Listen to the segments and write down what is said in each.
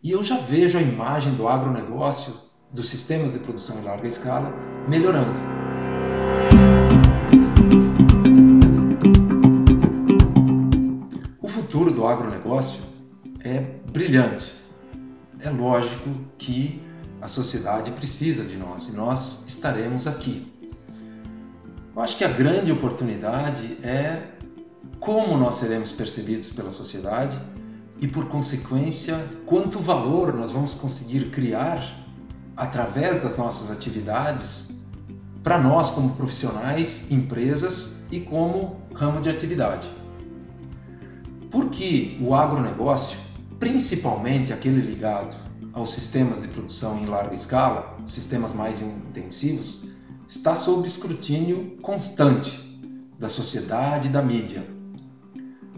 E eu já vejo a imagem do agronegócio, dos sistemas de produção em larga escala, melhorando. O futuro do agronegócio é brilhante. É lógico que a sociedade precisa de nós e nós estaremos aqui. Eu acho que a grande oportunidade é como nós seremos percebidos pela sociedade e, por consequência, quanto valor nós vamos conseguir criar através das nossas atividades para nós como profissionais, empresas e como ramo de atividade. Porque o agronegócio, principalmente aquele ligado aos sistemas de produção em larga escala, sistemas mais intensivos, está sob escrutínio constante da sociedade e da mídia.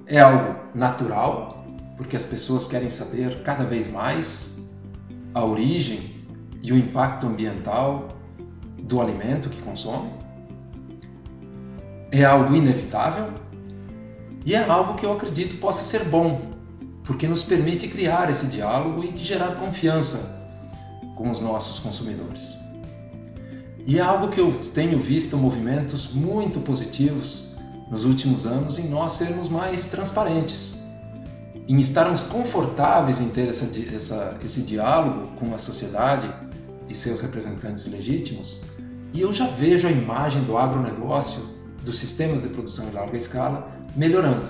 É algo natural, porque as pessoas querem saber cada vez mais a origem e o impacto ambiental do alimento que consomem. É algo inevitável e é algo que eu acredito possa ser bom, porque nos permite criar esse diálogo e gerar confiança com os nossos consumidores. E é algo que eu tenho visto movimentos muito positivos nos últimos anos em nós sermos mais transparentes em estarmos confortáveis em ter essa, essa, esse diálogo com a sociedade e seus representantes legítimos, e eu já vejo a imagem do agronegócio, dos sistemas de produção em larga escala, melhorando.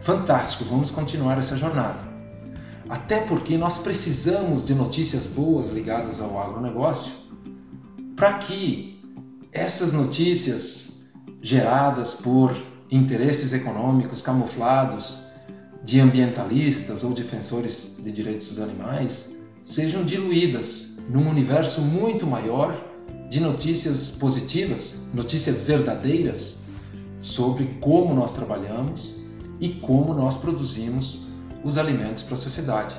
Fantástico, vamos continuar essa jornada. Até porque nós precisamos de notícias boas ligadas ao agronegócio para que essas notícias geradas por interesses econômicos camuflados de ambientalistas ou defensores de direitos dos animais sejam diluídas num universo muito maior de notícias positivas, notícias verdadeiras sobre como nós trabalhamos e como nós produzimos os alimentos para a sociedade.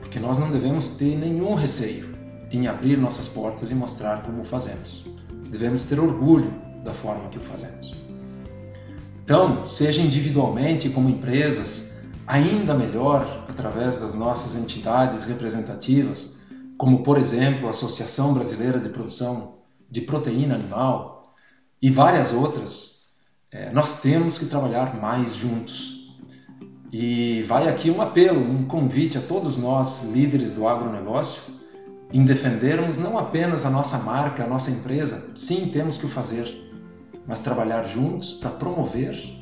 Porque nós não devemos ter nenhum receio em abrir nossas portas e mostrar como fazemos. Devemos ter orgulho da forma que o fazemos. Então, seja individualmente como empresas, ainda melhor através das nossas entidades representativas, como por exemplo a Associação Brasileira de Produção de Proteína Animal e várias outras, é, nós temos que trabalhar mais juntos. E vai aqui um apelo, um convite a todos nós, líderes do agronegócio, em defendermos não apenas a nossa marca, a nossa empresa, sim, temos que o fazer, mas trabalhar juntos para promover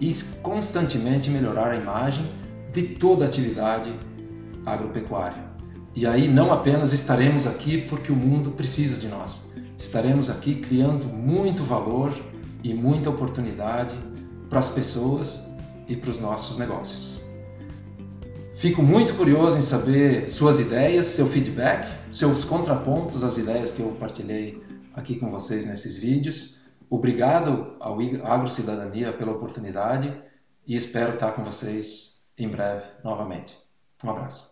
e constantemente melhorar a imagem de toda a atividade agropecuária. E aí não apenas estaremos aqui porque o mundo precisa de nós, estaremos aqui criando muito valor e muita oportunidade para as pessoas e para os nossos negócios. Fico muito curioso em saber suas ideias, seu feedback, seus contrapontos às ideias que eu partilhei aqui com vocês nesses vídeos. Obrigado ao Agro Cidadania pela oportunidade e espero estar com vocês em breve novamente. Um abraço.